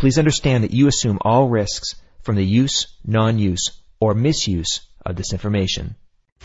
Please understand that you assume all risks from the use, non-use, or misuse of this information.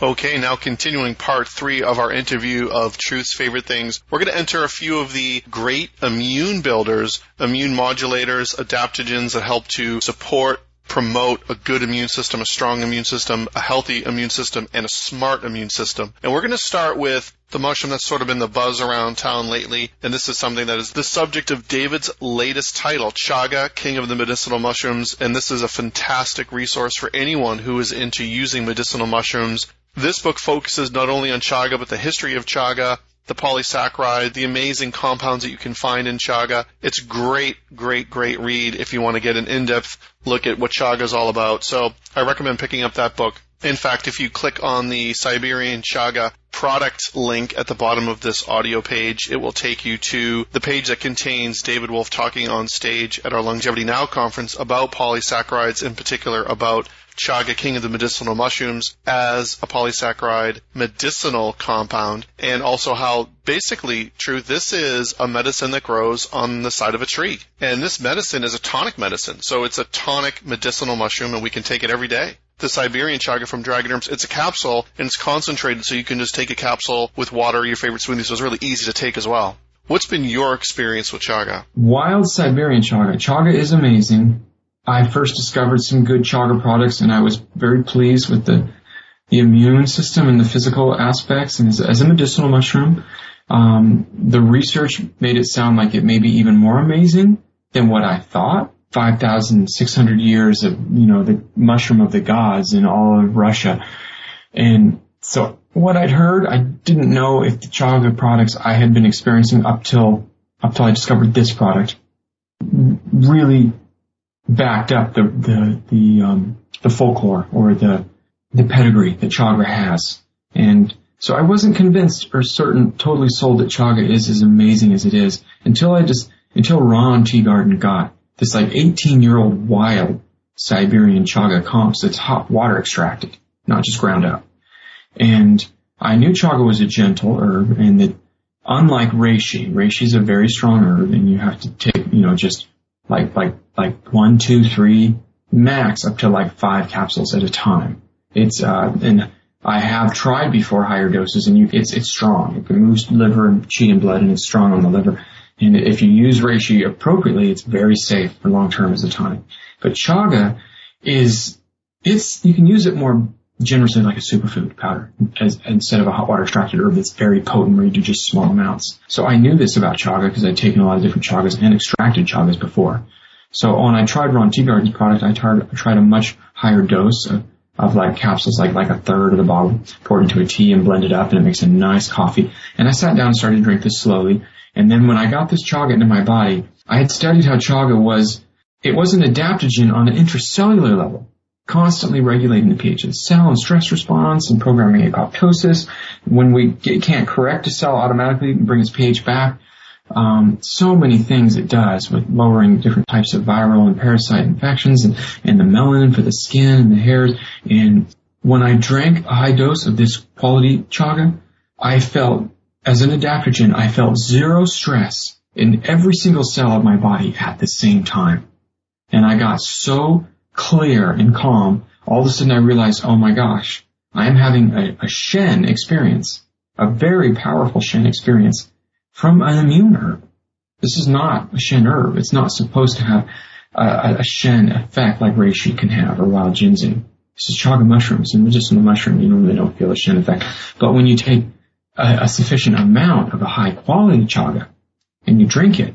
Okay, now continuing part three of our interview of Truth's favorite things, we're going to enter a few of the great immune builders, immune modulators, adaptogens that help to support promote a good immune system, a strong immune system, a healthy immune system, and a smart immune system. And we're going to start with the mushroom that's sort of been the buzz around town lately, and this is something that is the subject of David's latest title, Chaga, King of the Medicinal Mushrooms, and this is a fantastic resource for anyone who is into using medicinal mushrooms. This book focuses not only on chaga, but the history of chaga, the polysaccharide, the amazing compounds that you can find in chaga. It's great, great, great read if you want to get an in-depth look at what chaga is all about. So I recommend picking up that book. In fact, if you click on the Siberian Chaga product link at the bottom of this audio page, it will take you to the page that contains David Wolfe talking on stage at our Longevity Now conference about polysaccharides, in particular about chaga, king of the medicinal mushrooms, as a polysaccharide medicinal compound, and also how basically, true, this is a medicine that grows on the side of a tree. And this medicine is a tonic medicine. So it's a tonic medicinal mushroom, and we can take it every day the Siberian chaga from Dragon Herbs, it's a capsule and it's concentrated so you can just take a capsule with water your favorite smoothie, so it's really easy to take as well. What's been your experience with chaga? Wild Siberian chaga. Chaga is amazing. I first discovered some good chaga products and I was very pleased with the, the immune system and the physical aspects and as, as a medicinal mushroom. Um, the research made it sound like it may be even more amazing than what I thought. 5,600 years of, you know, the mushroom of the gods in all of Russia. And so what I'd heard, I didn't know if the chaga products I had been experiencing up till, up till I discovered this product really backed up the, the, the, um, the folklore or the, the pedigree that chaga has. And so I wasn't convinced or certain, totally sold that chaga is as amazing as it is until I just, until Ron Teeguarden got this like 18 year old wild Siberian chaga comps that's hot water extracted, not just ground up. And I knew chaga was a gentle herb and that unlike reishi, reishi is a very strong herb and you have to take, you know, just like, like, like one, two, three, max up to like five capsules at a time. It's, uh, and I have tried before higher doses and you, it's, it's strong. It moves liver and chi and blood and it's strong on the liver. And if you use reishi appropriately, it's very safe for long term as a tonic. But chaga is, it's, you can use it more generously like a superfood powder as, instead of a hot water extracted herb that's very potent where you do just small amounts. So I knew this about chaga because I'd taken a lot of different chagas and extracted chagas before. So when I tried Ron Teeguarden's product, I tried, I tried a much higher dose of, of like capsules, like, like a third of the bottle, poured into a tea and blended up and it makes a nice coffee. And I sat down and started to drink this slowly and then when I got this chaga into my body, I had studied how chaga was, it was an adaptogen on an intracellular level, constantly regulating the pH of the cell and stress response and programming apoptosis. When we get, can't correct a cell automatically, and bring its pH back. Um, so many things it does with lowering different types of viral and parasite infections and, and the melanin for the skin and the hairs. And when I drank a high dose of this quality chaga, I felt as an adaptogen, I felt zero stress in every single cell of my body at the same time. And I got so clear and calm, all of a sudden I realized, oh my gosh, I am having a, a Shen experience, a very powerful Shen experience from an immune herb. This is not a Shen herb. It's not supposed to have a, a Shen effect like reishi can have or wild ginseng. This is chaga mushrooms and medicinal mushroom. You normally don't feel a Shen effect. But when you take a, a sufficient amount of a high quality chaga and you drink it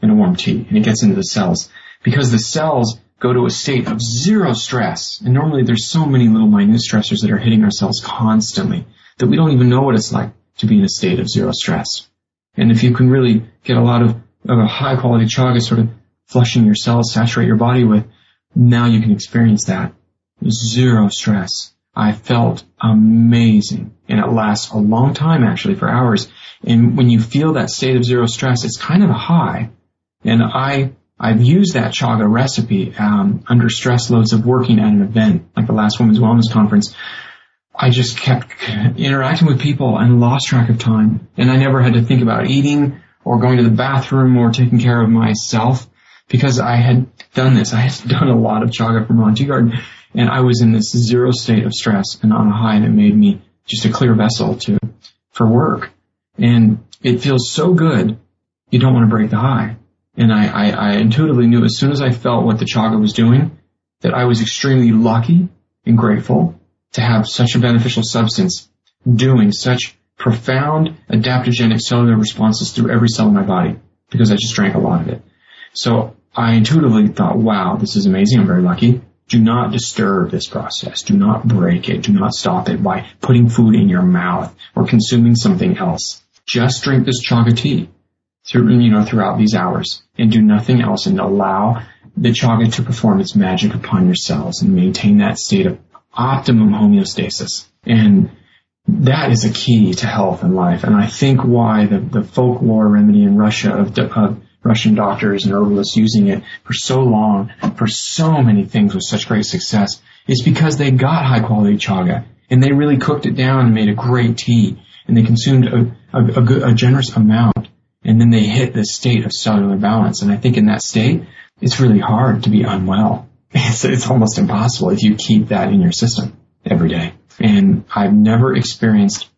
in a warm tea and it gets into the cells because the cells go to a state of zero stress. And normally there's so many little minute stressors that are hitting our cells constantly that we don't even know what it's like to be in a state of zero stress. And if you can really get a lot of, of a high quality chaga sort of flushing your cells, saturate your body with, Now you can experience that. Zero stress. I felt amazing. And it lasts a long time actually for hours. And when you feel that state of zero stress, it's kind of a high. And I, I've used that chaga recipe, um, under stress loads of working at an event, like the last women's wellness conference. I just kept interacting with people and lost track of time. And I never had to think about eating or going to the bathroom or taking care of myself because I had done this. I had done a lot of chaga from Ron Garden and I was in this zero state of stress and on a high it made me just a clear vessel to, for work. And it feels so good. You don't want to break the high. And I, I, I intuitively knew as soon as I felt what the chaga was doing that I was extremely lucky and grateful to have such a beneficial substance doing such profound adaptogenic cellular responses through every cell in my body because I just drank a lot of it. So I intuitively thought, wow, this is amazing. I'm very lucky. Do not disturb this process. Do not break it. Do not stop it by putting food in your mouth or consuming something else. Just drink this chaga tea through, you know, throughout these hours and do nothing else and allow the chaga to perform its magic upon your cells and maintain that state of optimum homeostasis. And that is a key to health and life. And I think why the, the folklore remedy in Russia of, of Russian doctors and herbalists using it for so long, for so many things with such great success, is because they got high quality chaga and they really cooked it down and made a great tea and they consumed a, a, a, good, a generous amount and then they hit the state of cellular balance. And I think in that state, it's really hard to be unwell. It's, it's almost impossible if you keep that in your system every day. And I've never experienced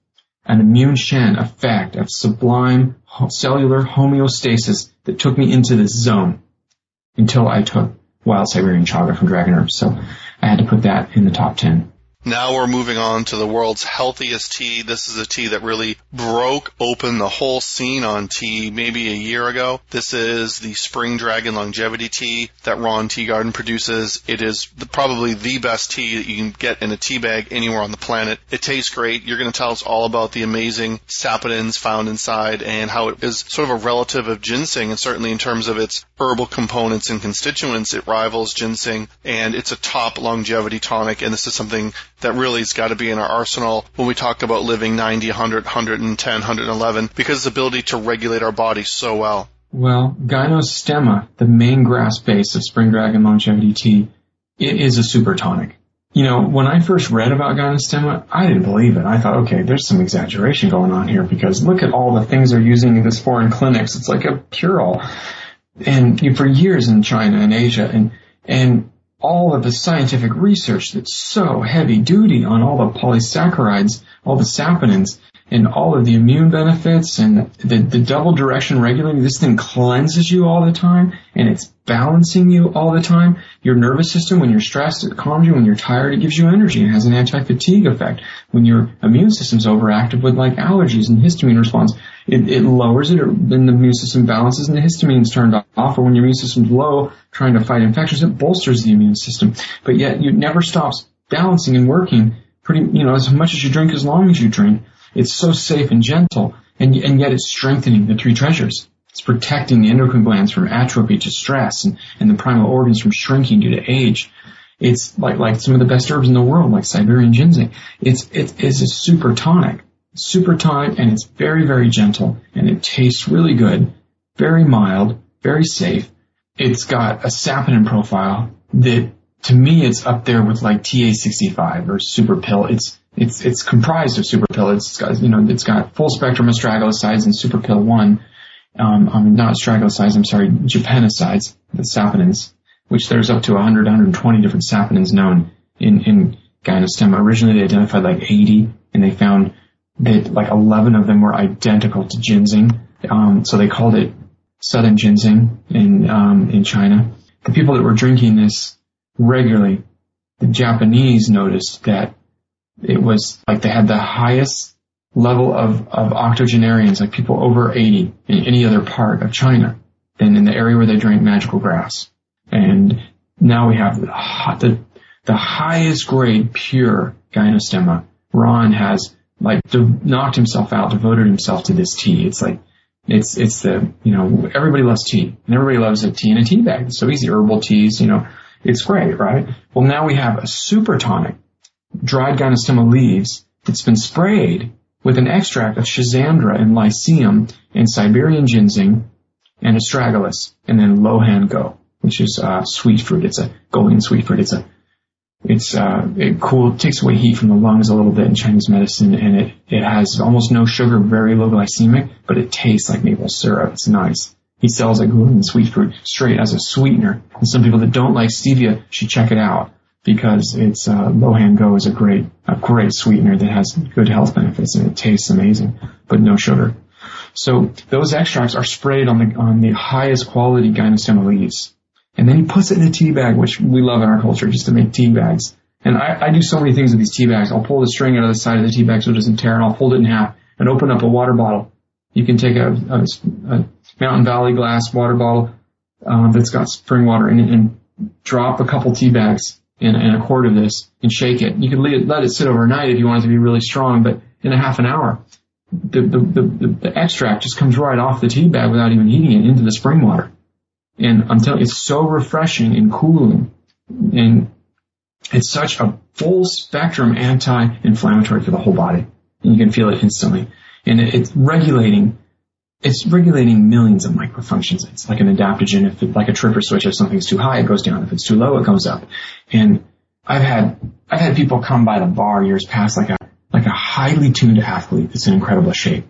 an immune Shen effect of sublime cellular homeostasis that took me into this zone until I took wild Siberian chaga from Dragon Herbs. So I had to put that in the top 10. Now we're moving on to the world's healthiest tea. This is a tea that really broke open the whole scene on tea maybe a year ago. This is the Spring Dragon Longevity Tea that Ron Teeguarden produces. It is probably the best tea that you can get in a tea bag anywhere on the planet. It tastes great. You're going to tell us all about the amazing saponins found inside and how it is sort of a relative of ginseng and certainly in terms of its herbal components and constituents, it rivals ginseng and it's a top longevity tonic and this is something that really has got to be in our arsenal when we talk about living 90, 100, 110, 111, because its ability to regulate our body so well. Well, Gynostemma, the main grass base of Spring Dragon Longevity Tea, it is a super tonic. You know, when I first read about Gynostemma, I didn't believe it. I thought, okay, there's some exaggeration going on here because look at all the things they're using in this foreign clinics. It's like a cure-all. And you know, for years in China and Asia and, and all of the scientific research that's so heavy duty on all the polysaccharides, all the saponins, and all of the immune benefits and the, the double direction regulating. This thing cleanses you all the time and it's balancing you all the time. Your nervous system, when you're stressed, it calms you. When you're tired, it gives you energy. It has an anti-fatigue effect. When your immune system's overactive with like allergies and histamine response, it, it lowers it, then the immune system balances and the histamine's turned off. Or when your immune system's low, trying to fight infections, it bolsters the immune system. But yet, it never stops balancing and working. Pretty, you know, as much as you drink, as long as you drink. It's so safe and gentle, and, and yet it's strengthening the three treasures. It's protecting the endocrine glands from atrophy to stress and, and the primal organs from shrinking due to age. It's like, like some of the best herbs in the world, like Siberian ginseng. It's, it is a super tonic super tonic and it's very, very gentle and it tastes really good, very mild, very safe. It's got a saponin profile that to me it's up there with like TA65 or Super Pill. It's it's it's comprised of Super Pill. It's got you know it's got full spectrum astragalosides and Super Pill one. Um, I not astragalosides. I'm sorry, gypenosides, the saponins, which there's up to 100, 120 different saponins known in in Gynostemma. Originally they identified like 80, and they found that like 11 of them were identical to ginseng. Um, so they called it southern ginseng in, um, in China. The people that were drinking this regularly, the Japanese noticed that it was like they had the highest level of, of octogenarians, like people over 80 in any other part of China than in the area where they drank magical grass. And now we have the, the, highest grade pure gynostemma. Ron has like de- knocked himself out, devoted himself to this tea. It's like it's it's the you know everybody loves tea and everybody loves a tea in a tea bag. It's so easy. Herbal teas, you know, It's great, right? Well, now we have a super tonic, dried gynostemma leaves that's been sprayed with an extract of Schisandra and Lycium and Siberian ginseng and astragalus and then Lohan Go, which is uh, sweet fruit. It's a golden sweet fruit. It's a it's uh, it cool. Takes away heat from the lungs a little bit in Chinese medicine, and it it has almost no sugar, very low glycemic, but it tastes like maple syrup. It's nice. He sells like gluten sweet fruit straight as a sweetener. And some people that don't like stevia should check it out because it's uh, Lohan Go is a great a great sweetener that has good health benefits and it tastes amazing, but no sugar. So those extracts are sprayed on the on the highest quality gynostemma leaves, and then he puts it in a tea bag, which we love in our culture, just to make tea bags. And I, I do so many things with these tea bags. I'll pull the string out of the side of the tea bag so it doesn't tear, and I'll fold it in half and open up a water bottle. You can take a, a, a Mountain Valley glass water bottle uh, that's got spring water in it and drop a couple tea bags in a quart of this and shake it. You can let it, let it sit overnight if you want it to be really strong, but in a half an hour, the, the, the, the, extract just comes right off the tea bag without even heating it into the spring water. And I'm telling you, it's so refreshing and cooling. And it's such a full spectrum anti-inflammatory for the whole body. And you can feel it instantly. And it's regulating it's regulating millions of microfunctions. It's like an adaptogen. If it, like a tripper switch, if something's too high, it goes down. If it's too low, it goes up. And I've had, I've had people come by the bar years past like a, like a highly tuned athlete that's in incredible shape.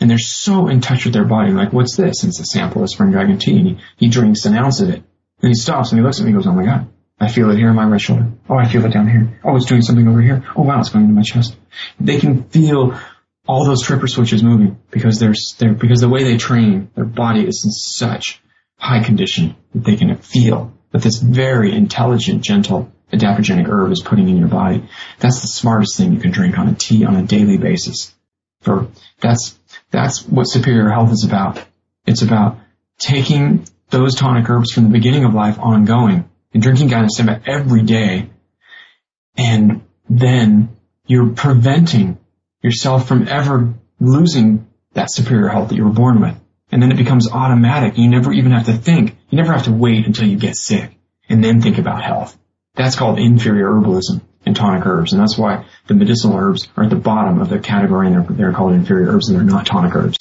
And they're so in touch with their body. Like, what's this? And it's a sample of spring dragon tea. And he, he drinks an ounce of it. And he stops and he looks at me and goes, oh my God, I feel it here in my right shoulder. Oh, I feel it down here. Oh, it's doing something over here. Oh wow, it's going into my chest. They can feel all those tripper switches moving because they're, they're because the way they train, their body is in such high condition that they can feel that this very intelligent, gentle adaptogenic herb is putting in your body. That's the smartest thing you can drink on a tea on a daily basis. For that's that's what superior health is about. It's about taking those tonic herbs from the beginning of life ongoing and drinking Gynostemma every day. And then you're preventing yourself from ever losing that superior health that you were born with. And then it becomes automatic. You never even have to think. You never have to wait until you get sick and then think about health. That's called inferior herbalism and tonic herbs. And that's why the medicinal herbs are at the bottom of the category and they're, they're called inferior herbs and they're not tonic herbs.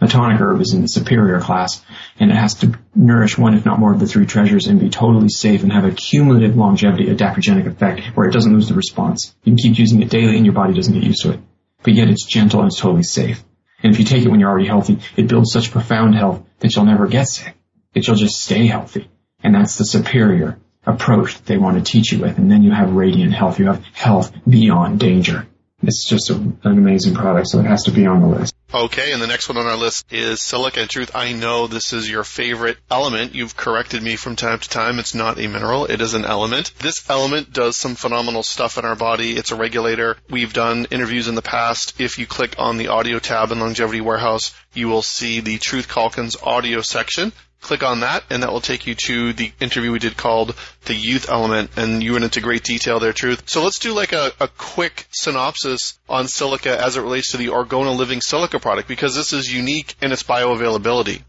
A tonic herb is in the superior class and it has to nourish one, if not more, of the three treasures and be totally safe and have a cumulative longevity adaptogenic effect where it doesn't lose the response. You can keep using it daily and your body doesn't get used to it but yet it's gentle and it's totally safe. And if you take it when you're already healthy, it builds such profound health that you'll never get sick. That you'll just stay healthy. And that's the superior approach that they want to teach you with. And then you have radiant health. You have health beyond danger. It's just a, an amazing product, so it has to be on the list. Okay, and the next one on our list is silica. In truth, I know this is your favorite element. You've corrected me from time to time. It's not a mineral, it is an element. This element does some phenomenal stuff in our body. It's a regulator. We've done interviews in the past. If you click on the audio tab in Longevity Warehouse, you will see the Truth Calkins audio section click on that and that will take you to the interview we did called the youth element and you went into great detail there truth. So let's do like a, a quick synopsis on silica as it relates to the Orgono living silica product because this is unique in its bioavailability.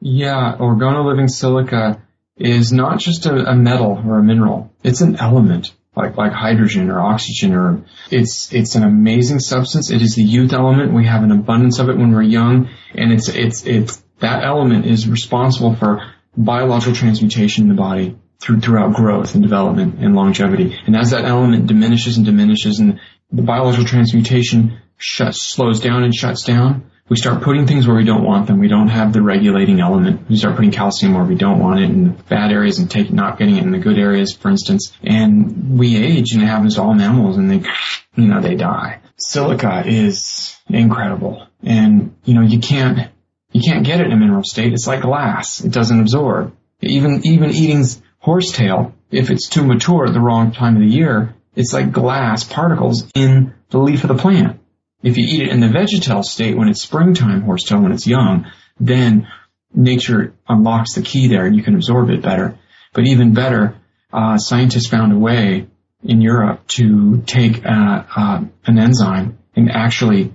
Yeah Orgono living silica is not just a, a metal or a mineral. It's an element like like hydrogen or oxygen or it's it's an amazing substance. It is the youth element. We have an abundance of it when we're young. And it's it's it's that element is responsible for biological transmutation in the body through, throughout growth and development and longevity. And as that element diminishes and diminishes and the biological transmutation shuts, slows down and shuts down, we start putting things where we don't want them. We don't have the regulating element. We start putting calcium where we don't want it in the bad areas and take, not getting it in the good areas, for instance. And we age and it happens to all mammals and they, you know, they die. Silica is incredible. And, you know, you can't, you can't get it in a mineral state. It's like glass. It doesn't absorb. Even, even eating horsetail, if it's too mature at the wrong time of the year, it's like glass particles in the leaf of the plant. If you eat it in the vegetal state when it's springtime horsetail, when it's young, then nature unlocks the key there and you can absorb it better. But even better, uh, scientists found a way in Europe to take uh, uh, an enzyme and actually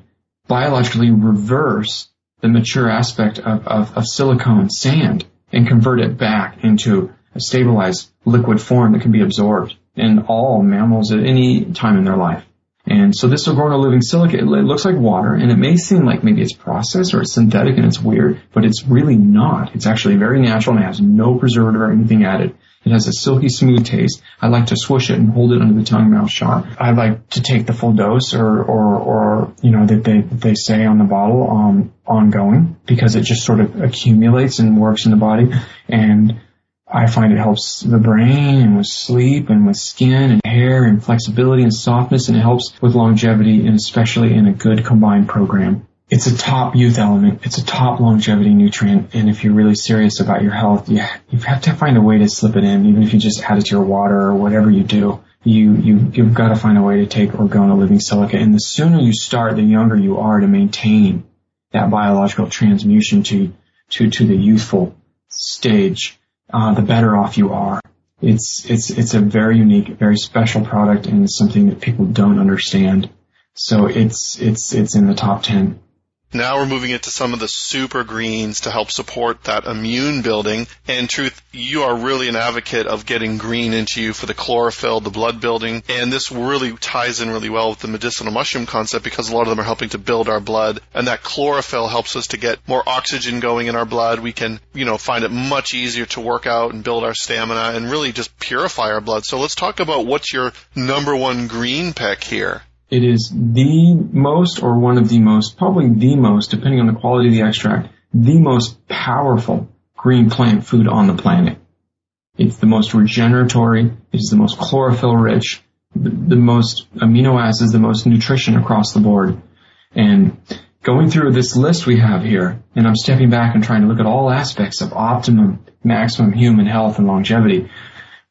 biologically reverse the mature aspect of, of, of silicone sand and convert it back into a stabilized liquid form that can be absorbed in all mammals at any time in their life. And so this grow living silica. It looks like water and it may seem like maybe it's processed or it's synthetic and it's weird, but it's really not. It's actually very natural and it has no preservative or anything added. It has a silky smooth taste. I like to swish it and hold it under the tongue mouth shot. I like to take the full dose or, or, or, you know, that they, they say on the bottle, um, ongoing because it just sort of accumulates and works in the body. And I find it helps the brain and with sleep and with skin and hair and flexibility and softness and it helps with longevity and especially in a good combined program. It's a top youth element. It's a top longevity nutrient. And if you're really serious about your health, you, you have to find a way to slip it in, even if you just add it to your water or whatever you do. You, you, you've got to find a way to take Orgono Living Silica. And the sooner you start, the younger you are to maintain that biological transmutation to, to, to the youthful stage uh, the better off you are. It's it's it's a very unique, very special product, and something that people don't understand. So it's it's it's in the top ten. Now we're moving into some of the super greens to help support that immune building. And truth, you are really an advocate of getting green into you for the chlorophyll, the blood building. And this really ties in really well with the medicinal mushroom concept because a lot of them are helping to build our blood. And that chlorophyll helps us to get more oxygen going in our blood. We can, you know, find it much easier to work out and build our stamina and really just purify our blood. So let's talk about what's your number one green pick here. It is the most or one of the most, probably the most, depending on the quality of the extract, the most powerful green plant food on the planet. It's the most regeneratory. It is the most chlorophyll rich, the, the most amino acids, the most nutrition across the board. And going through this list we have here, and I'm stepping back and trying to look at all aspects of optimum, maximum human health and longevity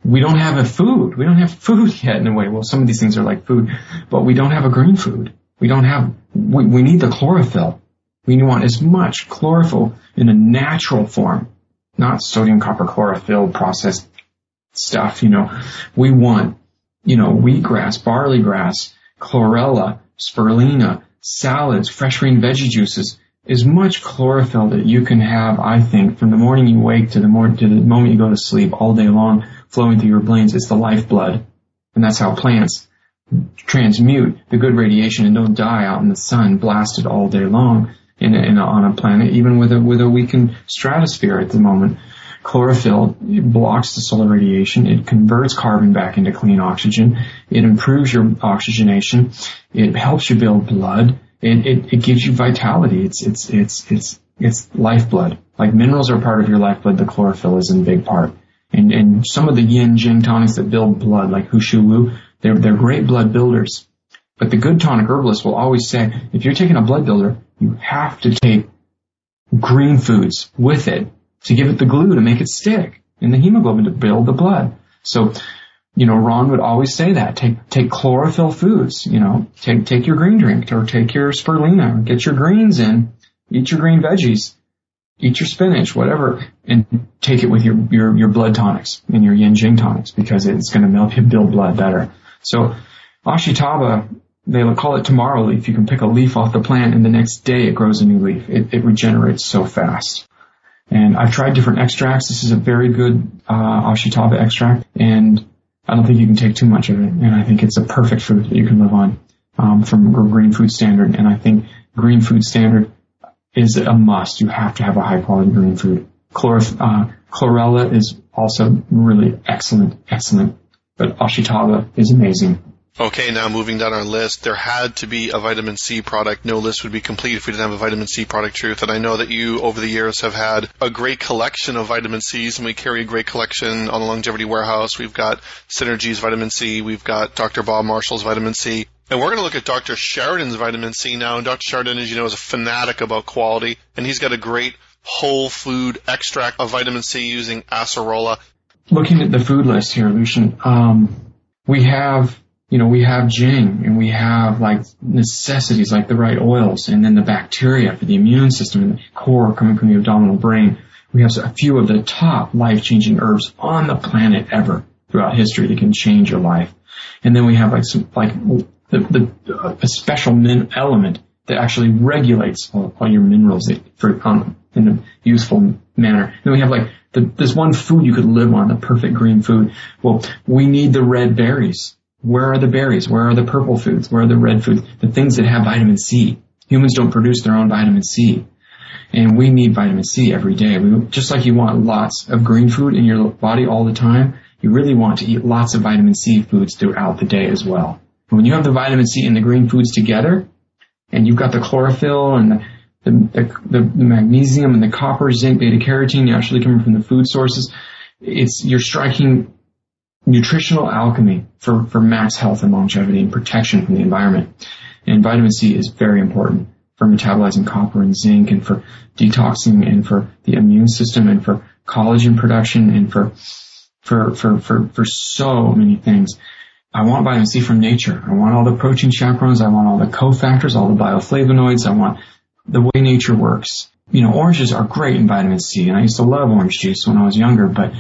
we don't have a food. We don't have food yet in a way. Well, some of these things are like food, but we don't have a green food. We don't have, we, we need the chlorophyll. We want as much chlorophyll in a natural form, not sodium copper chlorophyll processed stuff, you know. We want, you know, wheatgrass, barley grass, chlorella, spirulina, salads, fresh green veggie juices, as much chlorophyll that you can have, I think, from the morning you wake to the morning, to the moment you go to sleep all day long flowing through your brains is the lifeblood. And that's how plants transmute the good radiation and don't die out in the sun blasted all day long in a, in a, on a planet, even with a, with a weakened stratosphere at the moment. Chlorophyll blocks the solar radiation. It converts carbon back into clean oxygen. It improves your oxygenation. It helps you build blood. It, it, it gives you vitality. It's, it's, it's, it's, it's lifeblood. Like minerals are part of your lifeblood. The chlorophyll is in big part. And, and some of the yin jing tonics that build blood, like Hushu Wu, they're, they're great blood builders. But the good tonic herbalist will always say, if you're taking a blood builder, you have to take green foods with it to give it the glue to make it stick and the hemoglobin to build the blood. So, you know, Ron would always say that. Take, take chlorophyll foods, you know, take, take your green drink or take your spirulina, get your greens in, eat your green veggies eat your spinach, whatever, and take it with your, your, your blood tonics and your yin jing tonics because it's going to help you build blood better. So Ashitaba, they call it tomorrow leaf. You can pick a leaf off the plant and the next day it grows a new leaf. It, it regenerates so fast. And I've tried different extracts. This is a very good uh, Ashitaba extract, and I don't think you can take too much of it. And I think it's a perfect food that you can live on um, from Green Food Standard. And I think Green Food Standard is a must. You have to have a high quality green food. Chlor- uh, chlorella is also really excellent, excellent. But Ashitaba is amazing. Okay, now moving down our list, there had to be a vitamin C product. No list would be complete if we didn't have a vitamin C product, Truth. And I know that you, over the years, have had a great collection of vitamin Cs, and we carry a great collection on the Longevity Warehouse. We've got Synergy's vitamin C, we've got Dr. Bob Marshall's vitamin C. And we're going to look at Dr. Sheridan's vitamin C now. And Dr. Sheridan, as you know, is a fanatic about quality, and he's got a great whole food extract of vitamin C using acerola. Looking at the food list here, Lucian, um, we have, you know, we have Jing and we have like necessities like the right oils and then the bacteria for the immune system and the core coming from the abdominal brain. We have a few of the top life-changing herbs on the planet ever throughout history that can change your life. And then we have like some, like the, the a special min element that actually regulates all, all your minerals for, um, in a useful manner. Then we have like the, there's one food you could live on, the perfect green food. Well, we need the red berries. Where are the berries? Where are the purple foods? Where are the red foods? The things that have vitamin C. Humans don't produce their own vitamin C. And we need vitamin C every day. We, just like you want lots of green food in your body all the time, you really want to eat lots of vitamin C foods throughout the day as well. When you have the vitamin C and the green foods together, and you've got the chlorophyll and the, the, the, the magnesium and the copper, zinc, beta carotene naturally coming from the food sources, it's, you're striking nutritional alchemy for, for max health and longevity and protection from the environment. And vitamin C is very important for metabolizing copper and zinc and for detoxing and for the immune system and for collagen production and for for for for, for so many things. I want vitamin C from nature. I want all the protein chaperones. I want all the cofactors, all the bioflavonoids. I want the way nature works. You know, oranges are great in vitamin C, and I used to love orange juice when I was younger, but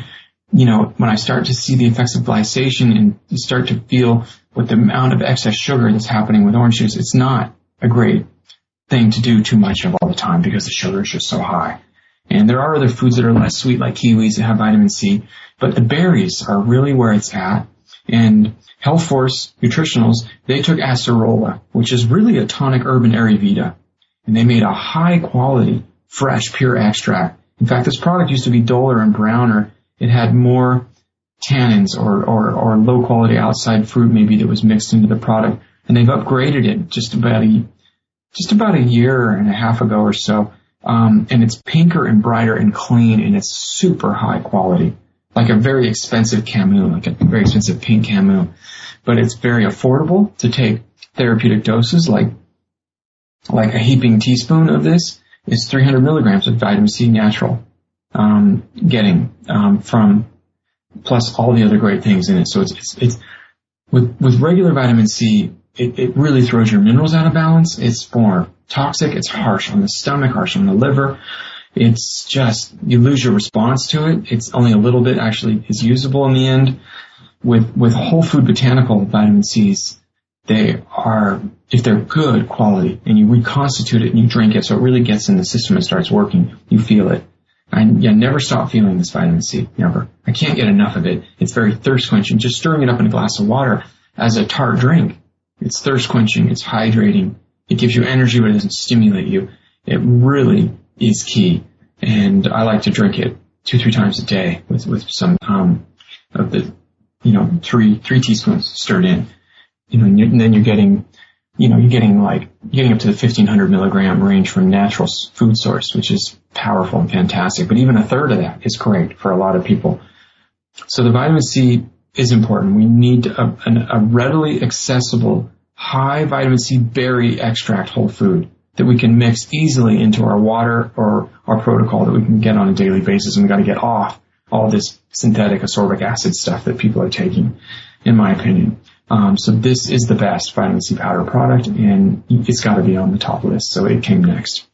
you know, when I start to see the effects of glycation and you start to feel what the amount of excess sugar that's happening with orange juice, it's not a great thing to do too much of all the time because the sugar is just so high. And there are other foods that are less sweet like kiwis that have vitamin C, but the berries are really where it's at. And Health Force Nutritionals, they took acerola, which is really a tonic herb in Ayurveda, and they made a high quality, fresh, pure extract. In fact, this product used to be duller and browner. It had more tannins or, or, or low quality outside fruit maybe that was mixed into the product. And they've upgraded it just about a, just about a year and a half ago or so. Um, and it's pinker and brighter and clean and it's super high quality, like a very expensive Camus, like a very expensive pink Camus. But it's very affordable to take therapeutic doses, like like a heaping teaspoon of this is 300 milligrams of vitamin C natural. Um, getting um, from plus all the other great things in it. So it's it's, it's with with regular vitamin C, it, it really throws your minerals out of balance. It's more toxic. It's harsh on the stomach, harsh on the liver. It's just, you lose your response to it. It's only a little bit actually is usable in the end. With, with whole food botanical vitamin C's, they are, if they're good quality and you reconstitute it and you drink it so it really gets in the system and starts working, you feel it. I, I never stop feeling this vitamin C. Never. I can't get enough of it. It's very thirst quenching. Just stirring it up in a glass of water as a tart drink it's thirst quenching. It's hydrating. It gives you energy, but it doesn't stimulate you. It really is key. And I like to drink it two, three times a day with, with some, um, of the, you know, three, three teaspoons stirred in. You know, and, and then you're getting, you know, you're getting like, getting up to the 1500 milligram range from natural food source, which is powerful and fantastic. But even a third of that is great for a lot of people. So the vitamin C is important. We need a, a readily accessible high vitamin C berry extract whole food that we can mix easily into our water or our protocol that we can get on a daily basis. And we got to get off all this synthetic ascorbic acid stuff that people are taking, in my opinion. Um, so this is the best vitamin C powder product, and it's got to be on the top list. So it came next.